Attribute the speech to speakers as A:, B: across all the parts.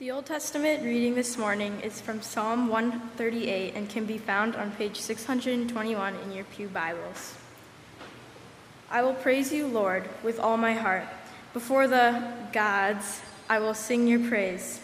A: The Old Testament reading this morning is from Psalm 138 and can be found on page 621 in your Pew Bibles. I will praise you, Lord, with all my heart. Before the gods, I will sing your praise.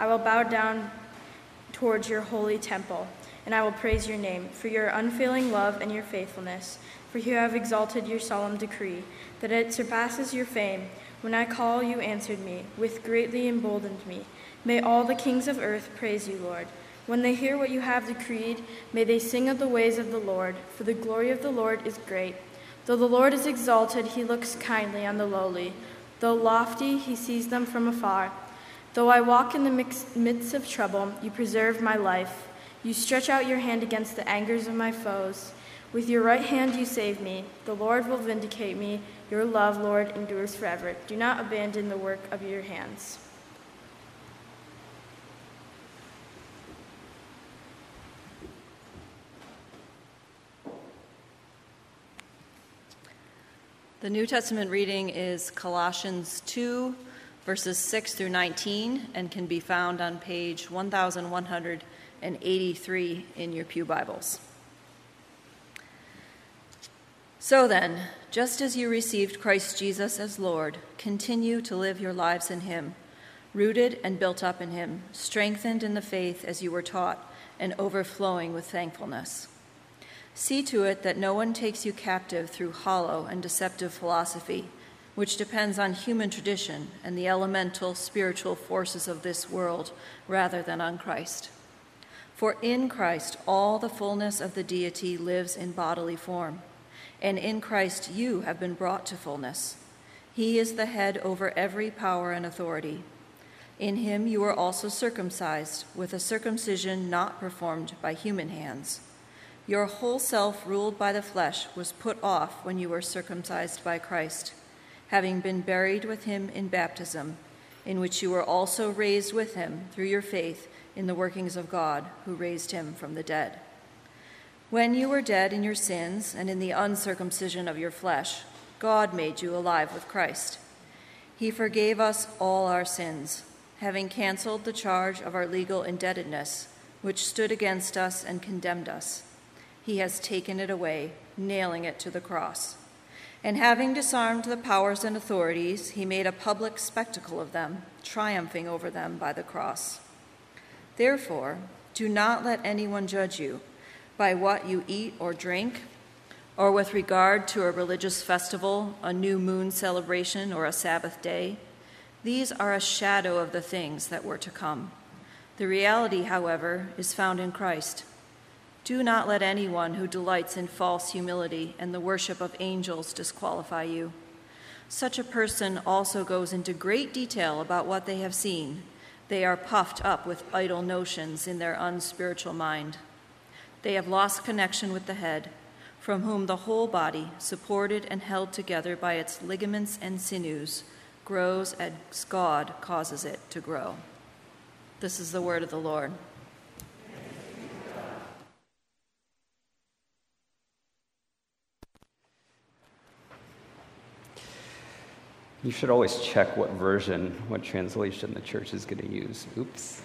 A: I will bow down towards your holy temple, and I will praise your name for your unfailing love and your faithfulness. For you have exalted your solemn decree, that it surpasses your fame. When I call, you answered me, with greatly emboldened me. May all the kings of earth praise you, Lord. When they hear what you have decreed, may they sing of the ways of the Lord, for the glory of the Lord is great. Though the Lord is exalted, he looks kindly on the lowly. Though lofty, he sees them from afar. Though I walk in the midst of trouble, you preserve my life. You stretch out your hand against the angers of my foes. With your right hand you save me. The Lord will vindicate me. Your love, Lord, endures forever. Do not abandon the work of your hands.
B: The New Testament reading is Colossians 2, verses 6 through 19, and can be found on page 1183 in your Pew Bibles. So then, just as you received Christ Jesus as Lord, continue to live your lives in Him, rooted and built up in Him, strengthened in the faith as you were taught, and overflowing with thankfulness. See to it that no one takes you captive through hollow and deceptive philosophy, which depends on human tradition and the elemental spiritual forces of this world rather than on Christ. For in Christ all the fullness of the deity lives in bodily form, and in Christ you have been brought to fullness. He is the head over every power and authority. In him you were also circumcised with a circumcision not performed by human hands your whole self, ruled by the flesh, was put off when you were circumcised by Christ, having been buried with him in baptism, in which you were also raised with him through your faith in the workings of God, who raised him from the dead. When you were dead in your sins and in the uncircumcision of your flesh, God made you alive with Christ. He forgave us all our sins, having canceled the charge of our legal indebtedness, which stood against us and condemned us he has taken it away, nailing it to the cross. And having disarmed the powers and authorities, he made a public spectacle of them, triumphing over them by the cross. Therefore, do not let anyone judge you by what you eat or drink, or with regard to a religious festival, a new moon celebration, or a Sabbath day. These are a shadow of the things that were to come. The reality, however, is found in Christ. Do not let anyone who delights in false humility and the worship of angels disqualify you. Such a person also goes into great detail about what they have seen. They are puffed up with idle notions in their unspiritual mind. They have lost connection with the head, from whom the whole body, supported and held together by its ligaments and sinews, grows as God causes it to grow. This is the word of the Lord.
C: You should always check what version, what translation the church is going to use. Oops.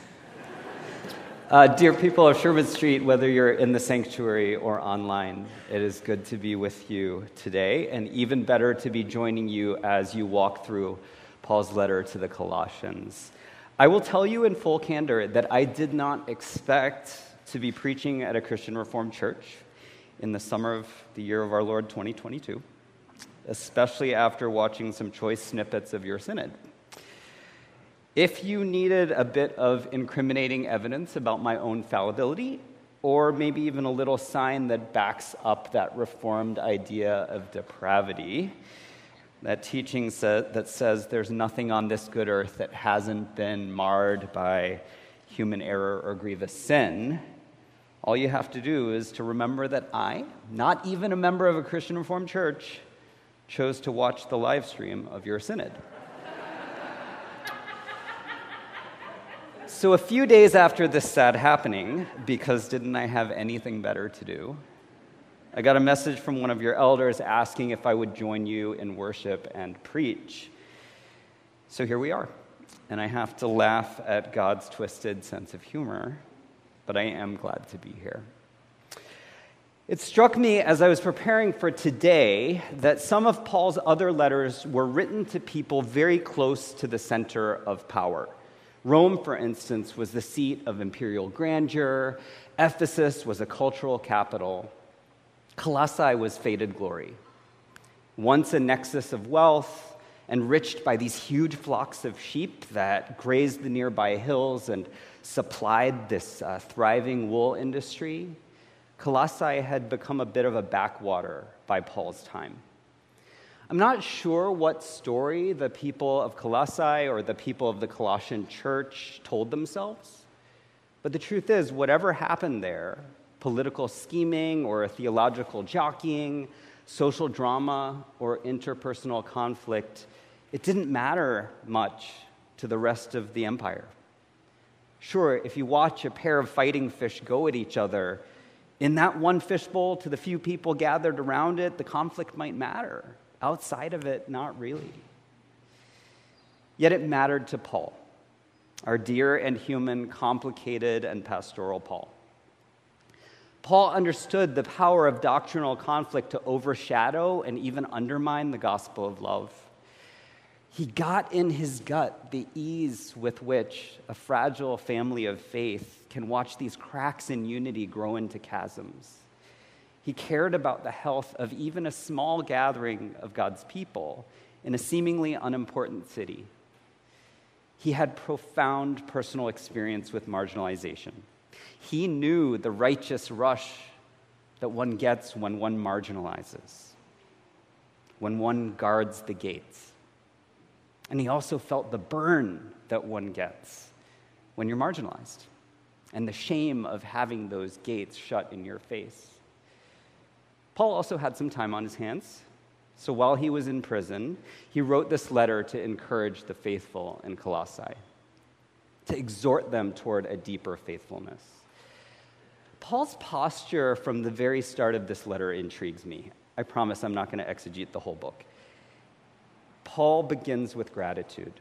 C: Uh, dear people of Sherwood Street, whether you're in the sanctuary or online, it is good to be with you today, and even better to be joining you as you walk through Paul's letter to the Colossians. I will tell you in full candor that I did not expect to be preaching at a Christian Reformed church in the summer of the year of our Lord 2022 especially after watching some choice snippets of your synod. If you needed a bit of incriminating evidence about my own fallibility, or maybe even a little sign that backs up that reformed idea of depravity, that teaching sa- that says there's nothing on this good earth that hasn't been marred by human error or grievous sin, all you have to do is to remember that I, not even a member of a Christian Reformed church, chose to watch the live stream of your synod. so, a few days after this sad happening, because didn't I have anything better to do, I got a message from one of your elders asking if I would join you in worship and preach. So here we are. and I have to laugh at God's twisted sense of humor, but I am glad to be here. It struck me as I was preparing for today that some of Paul's other letters were written to people very close to the center of power. Rome, for instance, was the seat of imperial grandeur, Ephesus was a cultural capital, Colossae was faded glory. Once a nexus of wealth, enriched by these huge flocks of sheep that grazed the nearby hills and supplied this uh, thriving wool industry, Colossae had become a bit of a backwater by Paul's time. I'm not sure what story the people of Colossae or the people of the Colossian church told themselves, but the truth is, whatever happened there political scheming or theological jockeying, social drama or interpersonal conflict it didn't matter much to the rest of the empire. Sure, if you watch a pair of fighting fish go at each other, in that one fishbowl to the few people gathered around it, the conflict might matter. Outside of it, not really. Yet it mattered to Paul, our dear and human, complicated and pastoral Paul. Paul understood the power of doctrinal conflict to overshadow and even undermine the gospel of love. He got in his gut the ease with which a fragile family of faith can watch these cracks in unity grow into chasms. He cared about the health of even a small gathering of God's people in a seemingly unimportant city. He had profound personal experience with marginalization. He knew the righteous rush that one gets when one marginalizes, when one guards the gates. And he also felt the burn that one gets when you're marginalized and the shame of having those gates shut in your face. Paul also had some time on his hands. So while he was in prison, he wrote this letter to encourage the faithful in Colossae, to exhort them toward a deeper faithfulness. Paul's posture from the very start of this letter intrigues me. I promise I'm not going to exegete the whole book. Paul begins with gratitude.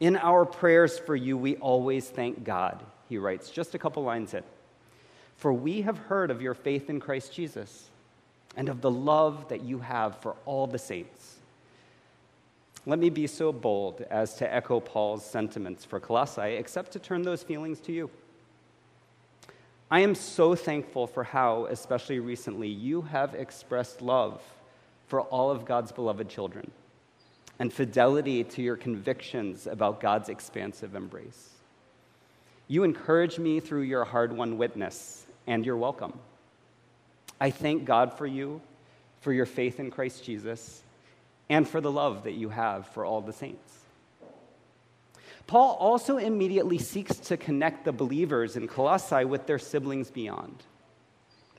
C: In our prayers for you, we always thank God, he writes, just a couple lines in. For we have heard of your faith in Christ Jesus and of the love that you have for all the saints. Let me be so bold as to echo Paul's sentiments for Colossae, except to turn those feelings to you. I am so thankful for how, especially recently, you have expressed love for all of God's beloved children and fidelity to your convictions about God's expansive embrace. You encourage me through your hard won witness, and you're welcome. I thank God for you, for your faith in Christ Jesus, and for the love that you have for all the saints. Paul also immediately seeks to connect the believers in Colossae with their siblings beyond,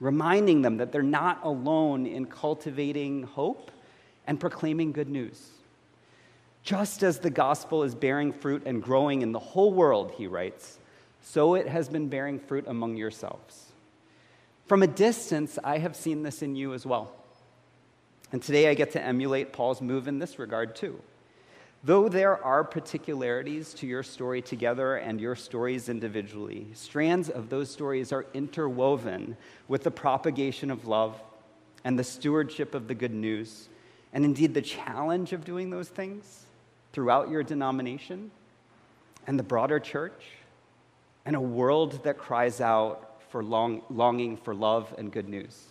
C: reminding them that they're not alone in cultivating hope and proclaiming good news. Just as the gospel is bearing fruit and growing in the whole world, he writes, so it has been bearing fruit among yourselves. From a distance, I have seen this in you as well. And today I get to emulate Paul's move in this regard too. Though there are particularities to your story together and your stories individually, strands of those stories are interwoven with the propagation of love and the stewardship of the good news, and indeed the challenge of doing those things throughout your denomination and the broader church and a world that cries out for long, longing for love and good news.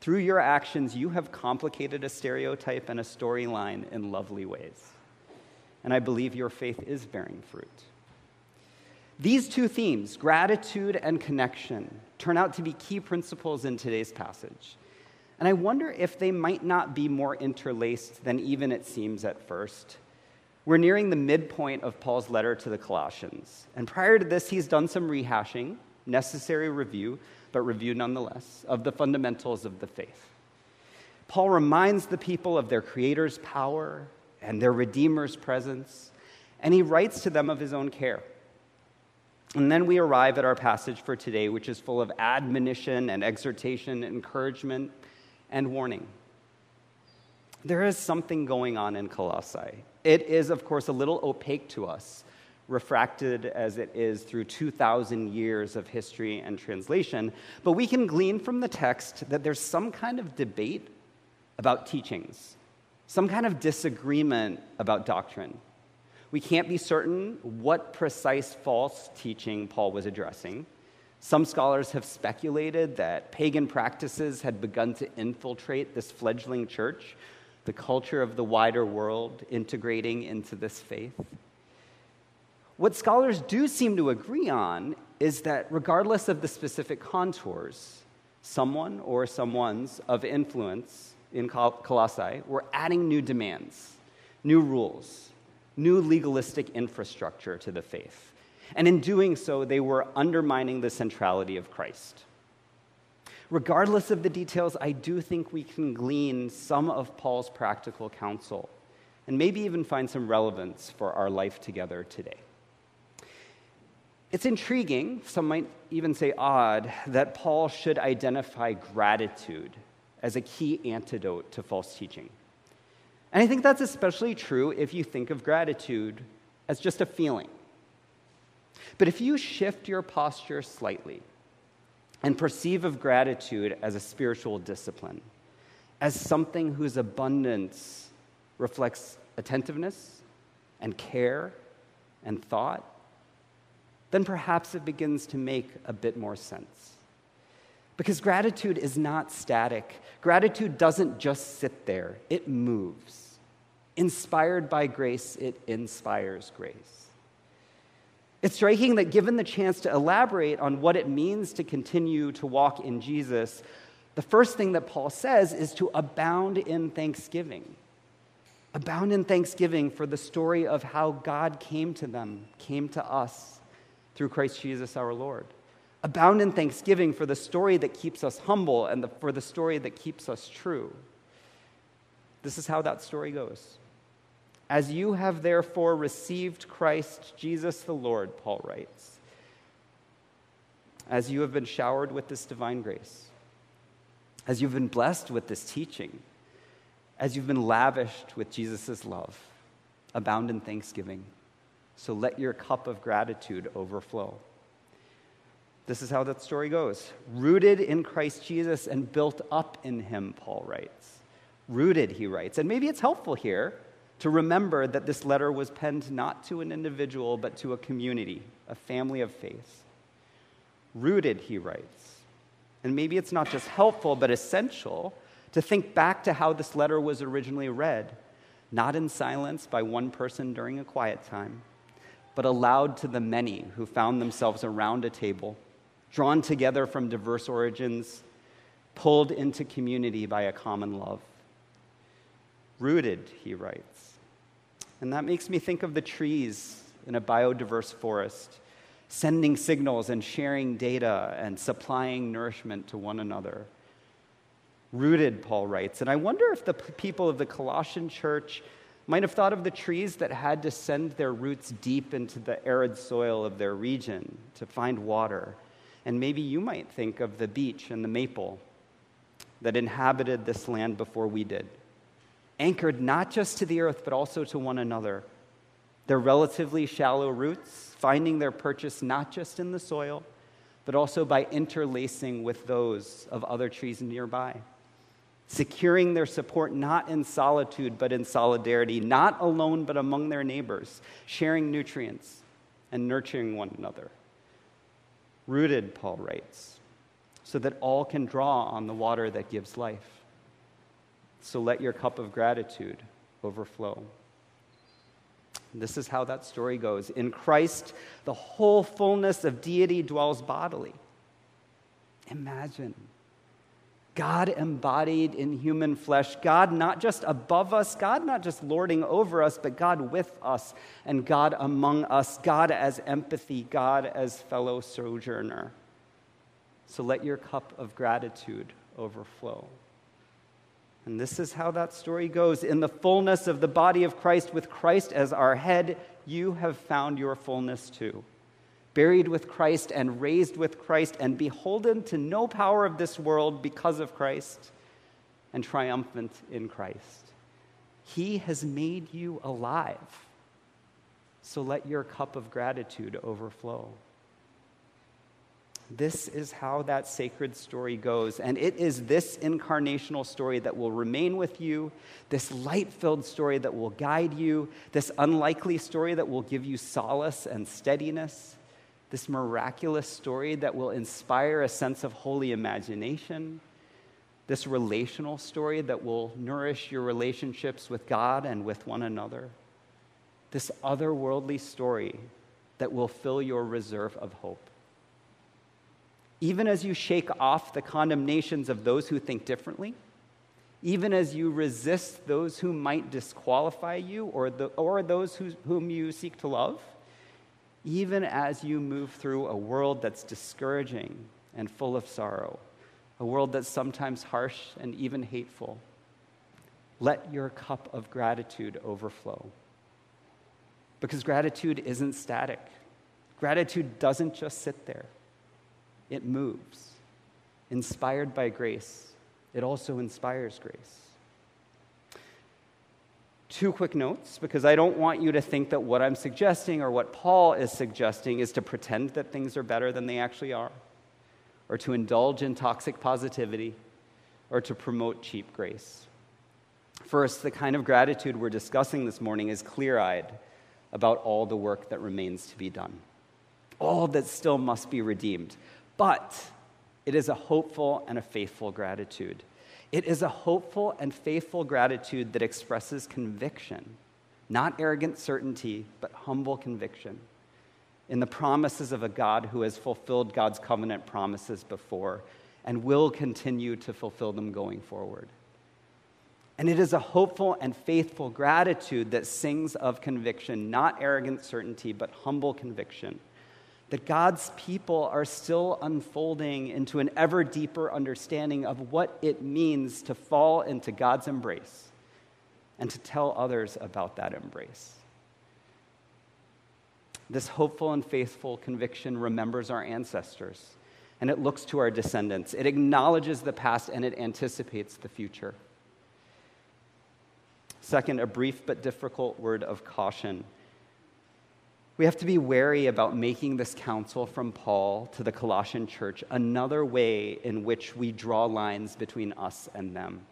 C: Through your actions, you have complicated a stereotype and a storyline in lovely ways. And I believe your faith is bearing fruit. These two themes, gratitude and connection, turn out to be key principles in today's passage. And I wonder if they might not be more interlaced than even it seems at first. We're nearing the midpoint of Paul's letter to the Colossians. And prior to this, he's done some rehashing, necessary review, but review nonetheless, of the fundamentals of the faith. Paul reminds the people of their Creator's power and their Redeemer's presence, and he writes to them of his own care. And then we arrive at our passage for today, which is full of admonition and exhortation, encouragement, and warning. There is something going on in Colossae. It is, of course, a little opaque to us, refracted as it is through 2,000 years of history and translation, but we can glean from the text that there's some kind of debate about teachings, some kind of disagreement about doctrine. We can't be certain what precise false teaching Paul was addressing. Some scholars have speculated that pagan practices had begun to infiltrate this fledgling church, the culture of the wider world integrating into this faith. What scholars do seem to agree on is that regardless of the specific contours, someone or someone's of influence in Colossae were adding new demands, new rules, new legalistic infrastructure to the faith. And in doing so, they were undermining the centrality of Christ. Regardless of the details, I do think we can glean some of Paul's practical counsel and maybe even find some relevance for our life together today. It's intriguing, some might even say odd, that Paul should identify gratitude as a key antidote to false teaching. And I think that's especially true if you think of gratitude as just a feeling. But if you shift your posture slightly and perceive of gratitude as a spiritual discipline, as something whose abundance reflects attentiveness and care and thought, then perhaps it begins to make a bit more sense. Because gratitude is not static. Gratitude doesn't just sit there, it moves. Inspired by grace, it inspires grace. It's striking that given the chance to elaborate on what it means to continue to walk in Jesus, the first thing that Paul says is to abound in thanksgiving. Abound in thanksgiving for the story of how God came to them, came to us through Christ Jesus our Lord. Abound in thanksgiving for the story that keeps us humble and the, for the story that keeps us true. This is how that story goes. As you have therefore received Christ Jesus the Lord, Paul writes, as you have been showered with this divine grace, as you've been blessed with this teaching, as you've been lavished with Jesus' love, abound in thanksgiving. So let your cup of gratitude overflow. This is how that story goes. Rooted in Christ Jesus and built up in him, Paul writes. Rooted, he writes. And maybe it's helpful here to remember that this letter was penned not to an individual, but to a community, a family of faith. Rooted, he writes. And maybe it's not just helpful, but essential to think back to how this letter was originally read, not in silence by one person during a quiet time but aloud to the many who found themselves around a table, drawn together from diverse origins, pulled into community by a common love. Rooted, he writes. And that makes me think of the trees in a biodiverse forest, sending signals and sharing data and supplying nourishment to one another. Rooted, Paul writes. And I wonder if the people of the Colossian church might have thought of the trees that had to send their roots deep into the arid soil of their region to find water. And maybe you might think of the beech and the maple that inhabited this land before we did, anchored not just to the earth, but also to one another. Their relatively shallow roots finding their purchase not just in the soil, but also by interlacing with those of other trees nearby securing their support not in solitude but in solidarity, not alone but among their neighbors, sharing nutrients and nurturing one another. Rooted, Paul writes, so that all can draw on the water that gives life. So let your cup of gratitude overflow. This is how that story goes. In Christ, the whole fullness of deity dwells bodily. Imagine God embodied in human flesh, God not just above us, God not just lording over us, but God with us and God among us, God as empathy, God as fellow sojourner. So let your cup of gratitude overflow. And this is how that story goes. In the fullness of the body of Christ, with Christ as our head, you have found your fullness too buried with Christ and raised with Christ and beholden to no power of this world because of Christ and triumphant in Christ. He has made you alive. So let your cup of gratitude overflow. This is how that sacred story goes. And it is this incarnational story that will remain with you, this light filled story that will guide you, this unlikely story that will give you solace and steadiness, this miraculous story that will inspire a sense of holy imagination, this relational story that will nourish your relationships with God and with one another, this otherworldly story that will fill your reserve of hope even as you shake off the condemnations of those who think differently, even as you resist those who might disqualify you or, the, or those who, whom you seek to love, even as you move through a world that's discouraging and full of sorrow, a world that's sometimes harsh and even hateful, let your cup of gratitude overflow. Because gratitude isn't static, gratitude doesn't just sit there it moves. Inspired by grace, it also inspires grace. Two quick notes, because I don't want you to think that what I'm suggesting or what Paul is suggesting is to pretend that things are better than they actually are, or to indulge in toxic positivity, or to promote cheap grace. First, the kind of gratitude we're discussing this morning is clear eyed about all the work that remains to be done, all that still must be redeemed, but it is a hopeful and a faithful gratitude. It is a hopeful and faithful gratitude that expresses conviction, not arrogant certainty, but humble conviction in the promises of a God who has fulfilled God's covenant promises before and will continue to fulfill them going forward. And it is a hopeful and faithful gratitude that sings of conviction, not arrogant certainty, but humble conviction that God's people are still unfolding into an ever deeper understanding of what it means to fall into God's embrace and to tell others about that embrace. This hopeful and faithful conviction remembers our ancestors and it looks to our descendants. It acknowledges the past and it anticipates the future. Second, a brief but difficult word of caution. We have to be wary about making this counsel from Paul to the Colossian church another way in which we draw lines between us and them,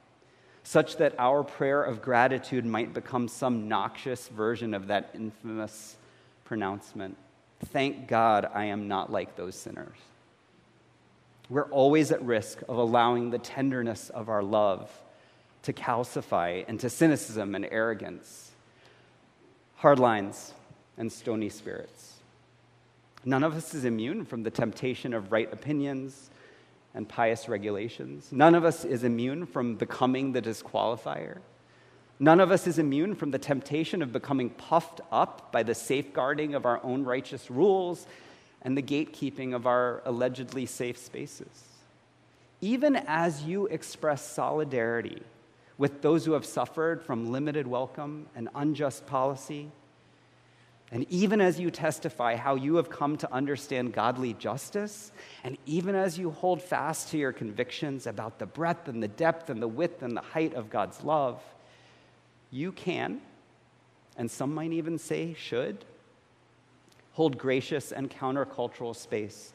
C: such that our prayer of gratitude might become some noxious version of that infamous pronouncement Thank God I am not like those sinners. We're always at risk of allowing the tenderness of our love to calcify into cynicism and arrogance. Hard lines and stony spirits. None of us is immune from the temptation of right opinions and pious regulations. None of us is immune from becoming the disqualifier. None of us is immune from the temptation of becoming puffed up by the safeguarding of our own righteous rules and the gatekeeping of our allegedly safe spaces. Even as you express solidarity with those who have suffered from limited welcome and unjust policy, and even as you testify how you have come to understand godly justice, and even as you hold fast to your convictions about the breadth and the depth and the width and the height of God's love, you can, and some might even say should, hold gracious and countercultural space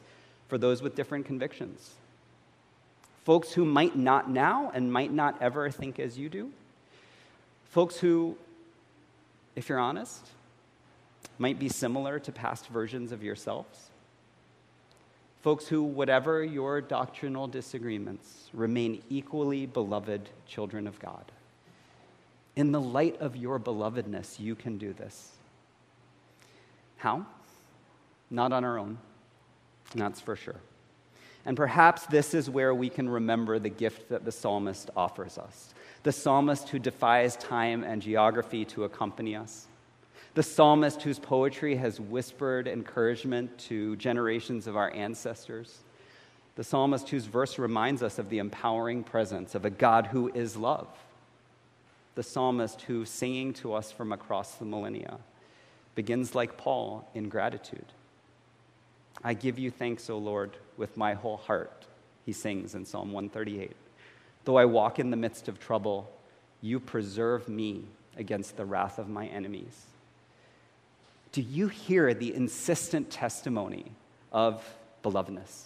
C: for those with different convictions. Folks who might not now and might not ever think as you do. Folks who, if you're honest, might be similar to past versions of yourselves. Folks who, whatever your doctrinal disagreements, remain equally beloved children of God. In the light of your belovedness, you can do this. How? Not on our own. That's for sure. And perhaps this is where we can remember the gift that the psalmist offers us. The psalmist who defies time and geography to accompany us the psalmist whose poetry has whispered encouragement to generations of our ancestors, the psalmist whose verse reminds us of the empowering presence of a God who is love, the psalmist who, singing to us from across the millennia, begins like Paul in gratitude. I give you thanks, O Lord, with my whole heart, he sings in Psalm 138. Though I walk in the midst of trouble, you preserve me against the wrath of my enemies. Do you hear the insistent testimony of belovedness?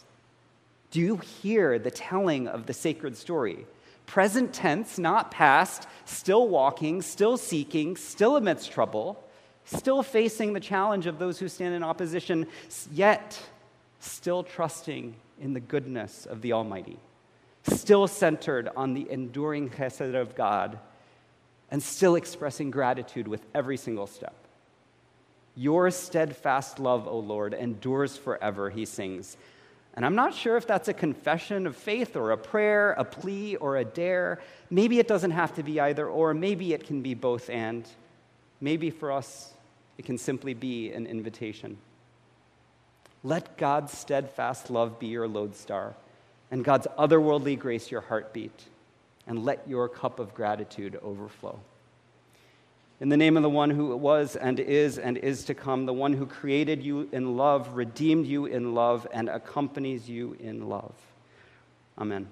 C: Do you hear the telling of the sacred story? Present tense, not past, still walking, still seeking, still amidst trouble, still facing the challenge of those who stand in opposition, yet still trusting in the goodness of the Almighty, still centered on the enduring chesed of God, and still expressing gratitude with every single step. Your steadfast love, O Lord, endures forever, he sings. And I'm not sure if that's a confession of faith or a prayer, a plea or a dare. Maybe it doesn't have to be either or. Maybe it can be both and. Maybe for us, it can simply be an invitation. Let God's steadfast love be your lodestar, and God's otherworldly grace your heartbeat, and let your cup of gratitude overflow. In the name of the one who was and is and is to come, the one who created you in love, redeemed you in love, and accompanies you in love. Amen.